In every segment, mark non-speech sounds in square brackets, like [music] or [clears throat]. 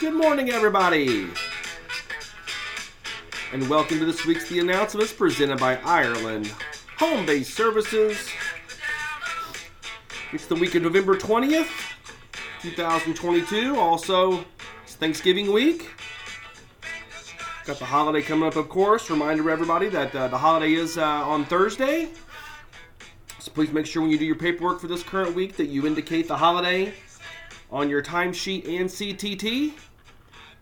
Good morning, everybody, and welcome to this week's The Announcements presented by Ireland Home Based Services. It's the week of November 20th, 2022. Also, it's Thanksgiving week. Got the holiday coming up, of course. Reminder everybody that uh, the holiday is uh, on Thursday. So please make sure when you do your paperwork for this current week that you indicate the holiday on your timesheet and CTT.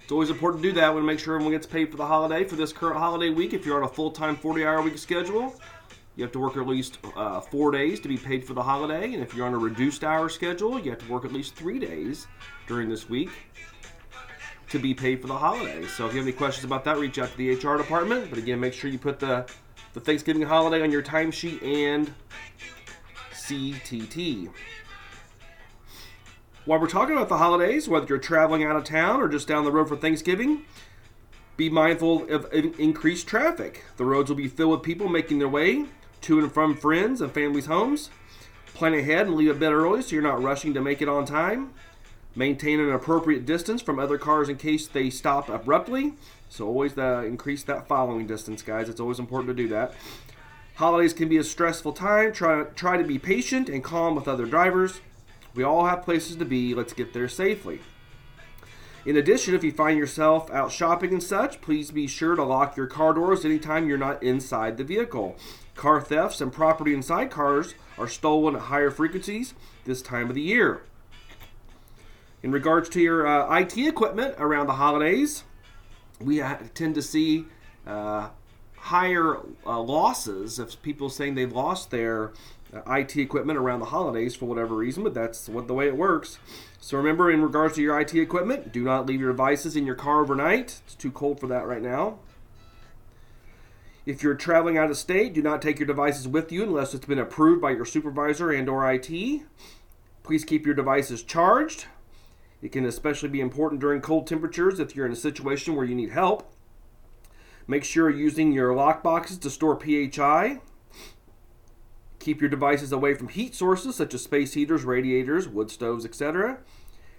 It's always important to do that. We make sure everyone gets paid for the holiday for this current holiday week. If you're on a full-time 40-hour week schedule, you have to work at least uh, four days to be paid for the holiday. And if you're on a reduced hour schedule, you have to work at least three days during this week to be paid for the holiday. So if you have any questions about that, reach out to the HR department. But again, make sure you put the, the Thanksgiving holiday on your timesheet and CTT. While we're talking about the holidays, whether you're traveling out of town or just down the road for Thanksgiving, be mindful of increased traffic. The roads will be filled with people making their way to and from friends and families' homes. Plan ahead and leave a bit early so you're not rushing to make it on time. Maintain an appropriate distance from other cars in case they stop abruptly. So always uh, increase that following distance, guys. It's always important to do that. Holidays can be a stressful time. Try, try to be patient and calm with other drivers. We all have places to be. Let's get there safely. In addition, if you find yourself out shopping and such, please be sure to lock your car doors anytime you're not inside the vehicle. Car thefts and property inside cars are stolen at higher frequencies this time of the year. In regards to your uh, IT equipment around the holidays, we tend to see uh, higher uh, losses of people saying they've lost their uh, IT equipment around the holidays for whatever reason, but that's what the way it works. So remember, in regards to your IT equipment, do not leave your devices in your car overnight. It's too cold for that right now. If you're traveling out of state, do not take your devices with you unless it's been approved by your supervisor and or IT. Please keep your devices charged. It can especially be important during cold temperatures if you're in a situation where you need help. Make sure you're using your lock boxes to store PHI. Keep your devices away from heat sources such as space heaters, radiators, wood stoves, etc.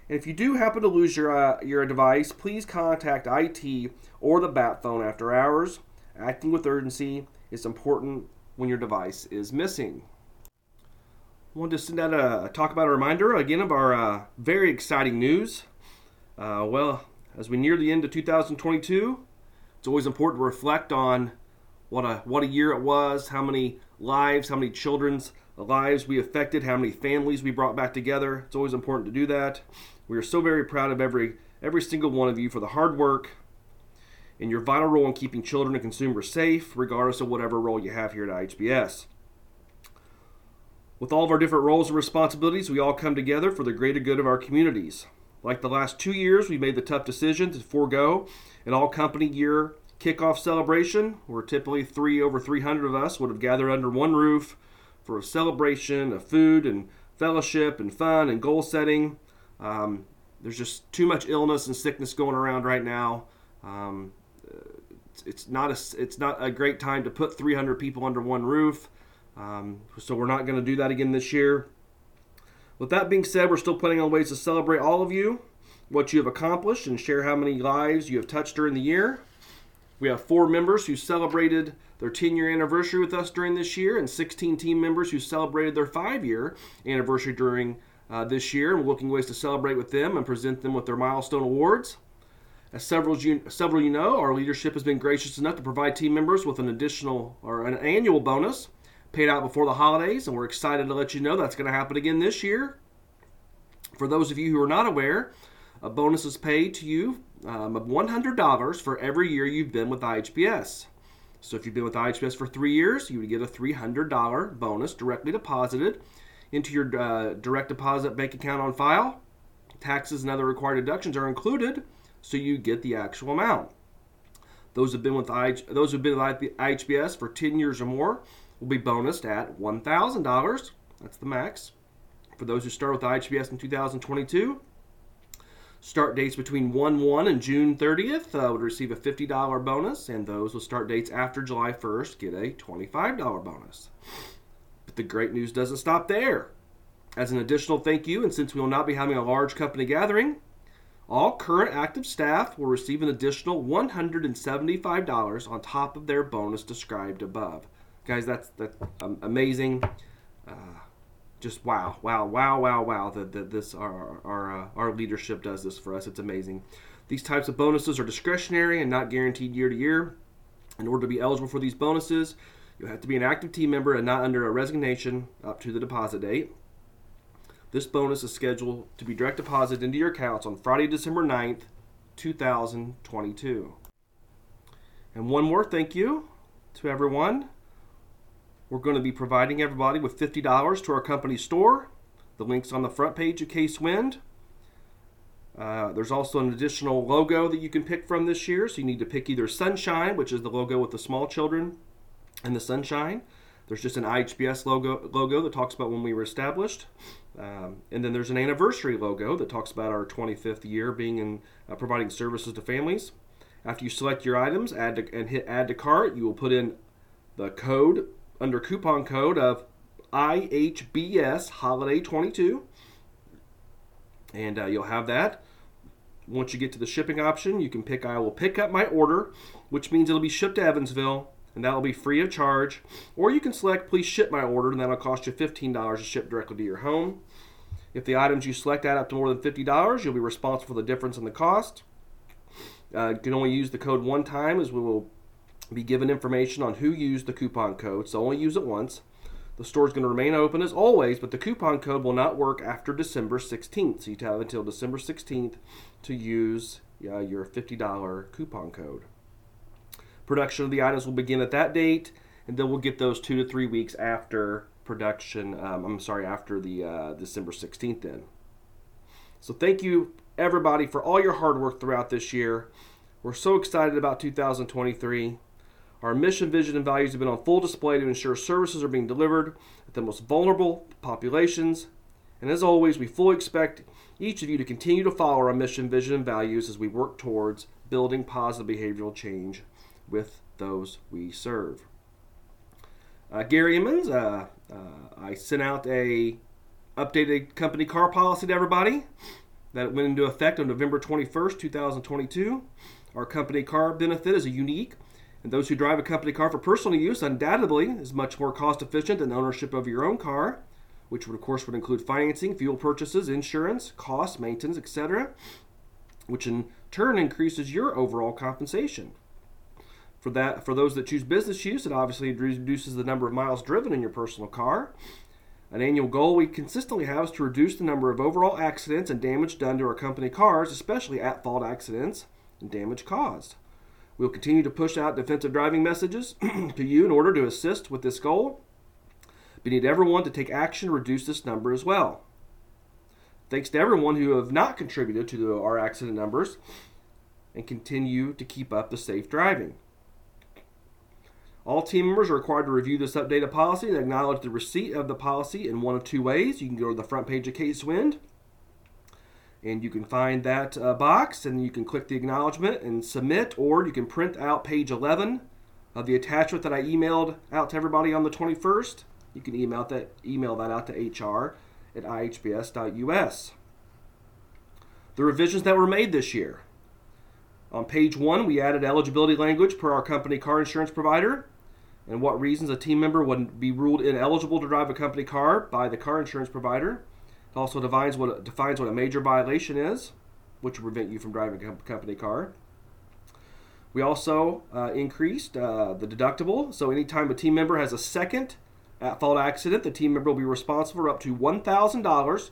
And if you do happen to lose your, uh, your device, please contact IT or the BAT phone after hours. Acting with urgency is important when your device is missing. I wanted to send out a talk about a reminder again of our uh, very exciting news. Uh, well, as we near the end of 2022, it's always important to reflect on what a what a year it was, how many lives, how many children's lives we affected, how many families we brought back together. It's always important to do that. We are so very proud of every every single one of you for the hard work and your vital role in keeping children and consumers safe, regardless of whatever role you have here at IHBS. With all of our different roles and responsibilities, we all come together for the greater good of our communities. Like the last two years, we made the tough decision to forego an all company year kickoff celebration, where typically three over 300 of us would have gathered under one roof for a celebration of food and fellowship and fun and goal setting. Um, there's just too much illness and sickness going around right now. Um, it's, it's, not a it's not a great time to put 300 people under one roof. Um, so we're not going to do that again this year. With that being said, we're still planning on ways to celebrate all of you, what you have accomplished, and share how many lives you have touched during the year. We have four members who celebrated their 10 year anniversary with us during this year, and 16 team members who celebrated their five year anniversary during uh, this year. And we're looking ways to celebrate with them and present them with their milestone awards. As several several you know, our leadership has been gracious enough to provide team members with an additional or an annual bonus paid out before the holidays, and we're excited to let you know that's going to happen again this year. For those of you who are not aware, a bonus is paid to you um, of $100 for every year you've been with IHBS. So if you've been with IHBS for three years, you would get a $300 bonus directly deposited into your uh, direct deposit bank account on file. Taxes and other required deductions are included, so you get the actual amount. Those have been with IH, those who've been with IHBS for 10 years or more will be bonused at $1,000. That's the max. For those who start with IHBS in 2022, start dates between 1 1 and June 30th uh, would receive a $50 bonus, and those with start dates after July 1st get a $25 bonus. But the great news doesn't stop there. As an additional thank you, and since we will not be having a large company gathering, All current active staff will receive an additional $175 on top of their bonus described above. Guys, that's that's um, amazing. Uh, just wow, wow, wow, wow, wow that, that this our our, uh, our leadership does this for us. It's amazing. These types of bonuses are discretionary and not guaranteed year to year. In order to be eligible for these bonuses, you have to be an active team member and not under a resignation up to the deposit date. This bonus is scheduled to be direct deposited into your accounts on Friday, December 9th, 2022. And one more thank you to everyone. We're going to be providing everybody with $50 to our company store. The link's on the front page of Case Wind. Uh, there's also an additional logo that you can pick from this year. So you need to pick either Sunshine, which is the logo with the small children and the sunshine. There's just an IHBS logo logo that talks about when we were established, um, and then there's an anniversary logo that talks about our 25th year being in uh, providing services to families. After you select your items, add to, and hit add to cart, you will put in the code under coupon code of IHBS Holiday 22, and uh, you'll have that. Once you get to the shipping option, you can pick I will pick up my order, which means it'll be shipped to Evansville and that'll be free of charge. Or you can select please ship my order, and that'll cost you $15 to ship directly to your home. If the items you select add up to more than $50, you'll be responsible for the difference in the cost. Uh, you can only use the code one time, as we will be given information on who used the coupon code, so only use it once. The store is going to remain open as always, but the coupon code will not work after December 16th. So you have until December 16th to use uh, your $50 coupon code. Production of the items will begin at that date, and then we'll get those two to three weeks after production. Um, I'm sorry, after the uh, December 16th. Then. So thank you everybody for all your hard work throughout this year. We're so excited about 2023. Our mission, vision, and values have been on full display to ensure services are being delivered at the most vulnerable populations. And as always, we fully expect each of you to continue to follow our mission, vision, and values as we work towards building positive behavioral change with those we serve. Uh, Gary Emmons, uh, uh, I sent out a updated company car policy to everybody that went into effect on November 21st, 2022. Our company car benefit is a unique, and those who drive a company car for personal use undoubtedly is much more cost efficient than ownership of your own car, which would of course would include financing, fuel purchases, insurance, costs, maintenance, etc., which in turn increases your overall compensation. For that, for those that choose business use, it obviously reduces the number of miles driven in your personal car. An annual goal we consistently have is to reduce the number of overall accidents and damage done to our company cars, especially at fault accidents and damage caused. We'll continue to push out defensive driving messages [clears throat] to you in order to assist with this goal. We need everyone to take action to reduce this number as well. Thanks to everyone who have not contributed to our accident numbers and continue to keep up the safe driving. All team members are required to review this updated policy and acknowledge the receipt of the policy in one of two ways. You can go to the front page of Case Wind, and you can find that uh, box, and you can click the acknowledgement and submit, or you can print out page 11 of the attachment that I emailed out to everybody on the 21st. You can email that email that out to HR at ihbs.us. The revisions that were made this year. On page one, we added eligibility language per our company car insurance provider and what reasons a team member would be ruled ineligible to drive a company car by the car insurance provider. It also defines what, defines what a major violation is, which will prevent you from driving a company car. We also uh, increased uh, the deductible. So anytime a team member has a second at-fault accident, the team member will be responsible for up to $1,000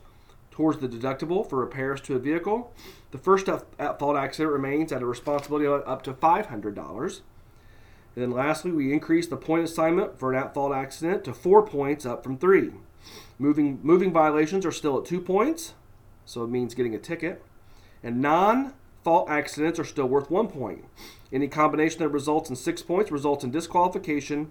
towards the deductible for repairs to a vehicle. The first at-fault accident remains at a responsibility of up to $500. And then lastly, we increased the point assignment for an at-fault accident to four points up from three. Moving, moving violations are still at two points, so it means getting a ticket. And non-fault accidents are still worth one point. Any combination that results in six points results in disqualification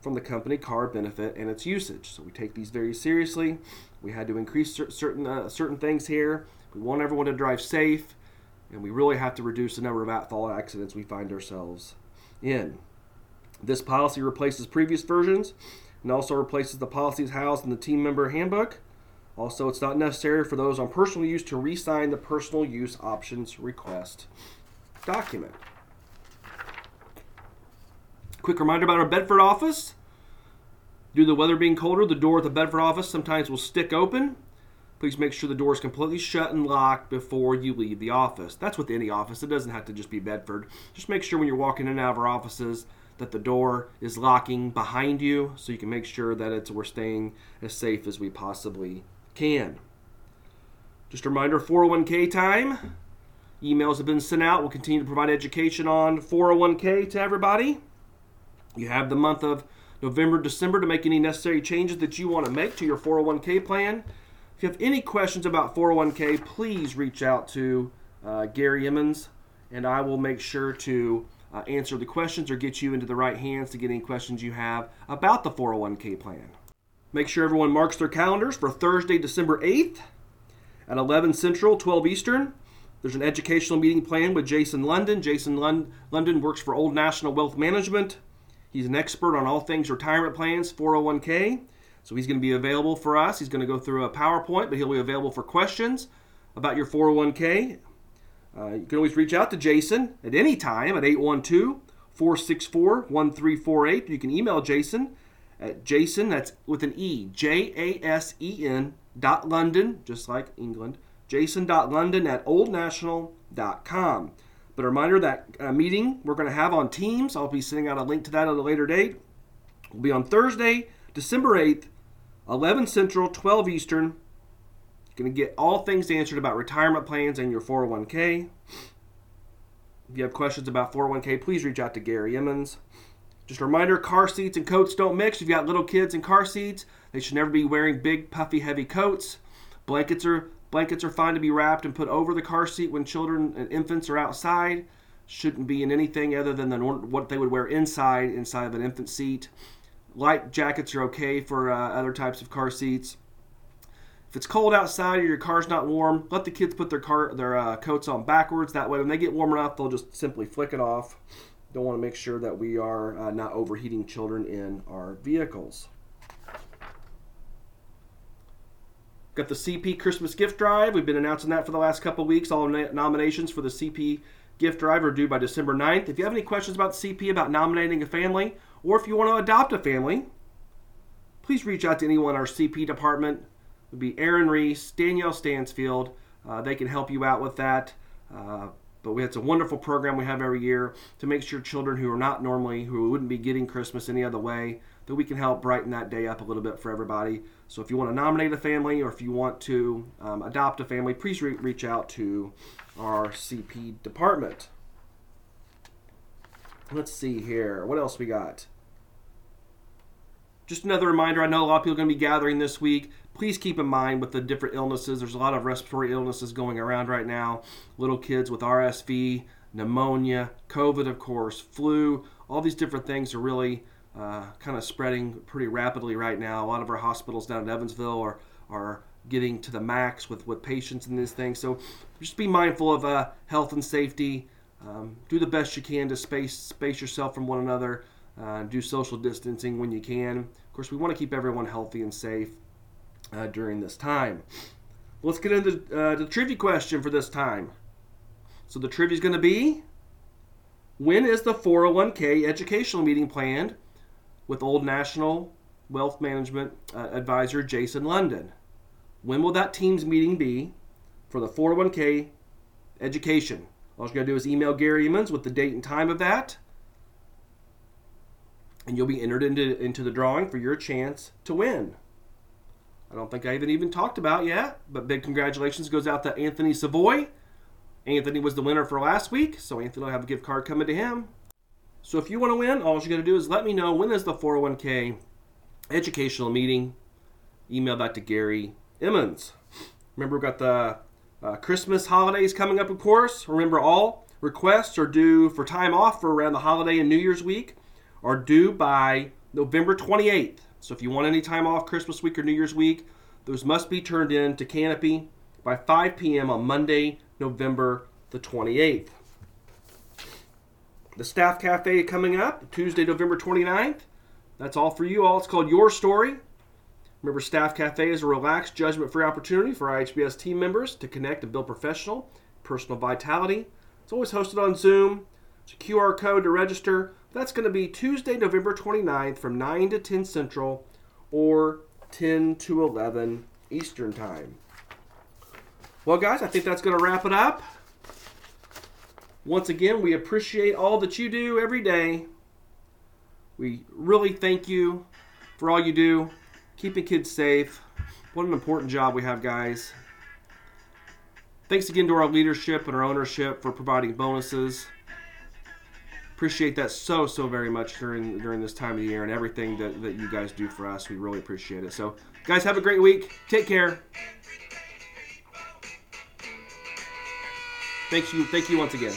from the company car benefit and its usage. So we take these very seriously. We had to increase certain uh, certain things here. We want everyone to drive safe, and we really have to reduce the number of at-fault accidents we find ourselves in. This policy replaces previous versions and also replaces the policies housed in the team member handbook. Also, it's not necessary for those on personal use to re sign the personal use options request document. Quick reminder about our Bedford office. Due to the weather being colder, the door at the Bedford office sometimes will stick open. Please make sure the door is completely shut and locked before you leave the office. That's with any office. It doesn't have to just be Bedford. Just make sure when you're walking in and out of our offices that the door is locking behind you so you can make sure that it's we're staying as safe as we possibly can. Just a reminder 401k time. Emails have been sent out. We'll continue to provide education on 401k to everybody. You have the month of November, December to make any necessary changes that you want to make to your 401k plan. If you have any questions about 401k, please reach out to uh, Gary Emmons, and I will make sure to uh, answer the questions or get you into the right hands to get any questions you have about the 401k plan. Make sure everyone marks their calendars for Thursday, December 8th at 11 Central, 12 Eastern. There's an educational meeting planned with Jasen London. Jasen Lund- London works for Old National Wealth Management. He's an expert on all things retirement plans, 401k. So he's going to be available for us. He's going to go through a PowerPoint, but he'll be available for questions about your 401k. Uh, you can always reach out to Jasen at any time at 812 464 1348. You can email Jasen at Jasen, that's with an E, J A S E N dot London, just like England, Jasen dot London at oldnational.com. But a reminder that uh, meeting we're going to have on Teams, I'll be sending out a link to that at a later date. Will be on Thursday, December 8th 11 Central, 12 Eastern. Going to get all things answered about retirement plans and your 401k. If you have questions about 401k, please reach out to Gary Emmons. Just a reminder car seats and coats don't mix. If you've got little kids in car seats, they should never be wearing big, puffy, heavy coats. Blankets are blankets are fine to be wrapped and put over the car seat when children and infants are outside. Shouldn't be in anything other than the, what they would wear inside inside of an infant seat. Light jackets are okay for uh, other types of car seats. If it's cold outside or your car's not warm, let the kids put their car their uh, coats on backwards. That way, when they get warm enough, they'll just simply flick it off. Don't want to make sure that we are uh, not overheating children in our vehicles. Got the CP Christmas gift drive. We've been announcing that for the last couple weeks. All nominations for the CP gift drive are due by December 9th. If you have any questions about CP, about nominating a family, or if you want to adopt a family, please reach out to anyone in our CP department. Would be Aaron Reese, Danielle Stansfield. Uh, they can help you out with that. Uh, but we, it's a wonderful program we have every year to make sure children who are not normally, who wouldn't be getting Christmas any other way, that we can help brighten that day up a little bit for everybody. So if you want to nominate a family or if you want to um, adopt a family, please re- reach out to our CP department. Let's see here. What else we got? Just another reminder I know a lot of people are going to be gathering this week. Please keep in mind with the different illnesses, there's a lot of respiratory illnesses going around right now. Little kids with RSV, pneumonia, COVID, of course, flu, all these different things are really uh, kind of spreading pretty rapidly right now. A lot of our hospitals down in Evansville are, are getting to the max with, with patients and these things. So just be mindful of uh, health and safety. Um, do the best you can to space space yourself from one another. Uh, do social distancing when you can. Of course, we want to keep everyone healthy and safe uh, during this time. Let's get into uh, the trivia question for this time. So the trivia is going to be: When is the 401k educational meeting planned with Old National Wealth Management uh, Advisor Jasen London? When will that team's meeting be for the 401k education? All you got to do is email Gary Emmons with the date and time of that, and you'll be entered into, into the drawing for your chance to win. I don't think I even even talked about yet, but big congratulations goes out to Anthony Savoy. Anthony was the winner for last week, so Anthony will have a gift card coming to him. So if you want to win, all you got to do is let me know when is the 401k educational meeting. Email that to Gary Emmons. Remember, we've got the uh, Christmas holidays coming up, of course. Remember, all requests are due for time off for around the holiday and New Year's week are due by November 28th. So if you want any time off Christmas week or New Year's week, those must be turned in to Canopy by 5 p.m. on Monday, November the 28th. The Staff Cafe coming up Tuesday, November 29th. That's all for you all. It's called Your Story. Remember, Staff Cafe is a relaxed, judgment free opportunity for IHBS team members to connect and build professional, personal vitality. It's always hosted on Zoom. It's a QR code to register. That's going to be Tuesday, November 29th from 9 to 10 Central or 10 to 11 Eastern Time. Well, guys, I think that's going to wrap it up. Once again, we appreciate all that you do every day. We really thank you for all you do, keeping kids safe. What an important job we have, guys. Thanks again to our leadership and our ownership for providing bonuses. Appreciate that so so very much during during this time of year and everything that, that you guys do for us. We really appreciate it. So, guys, have a great week. Take care. Thank you. Thank you once again.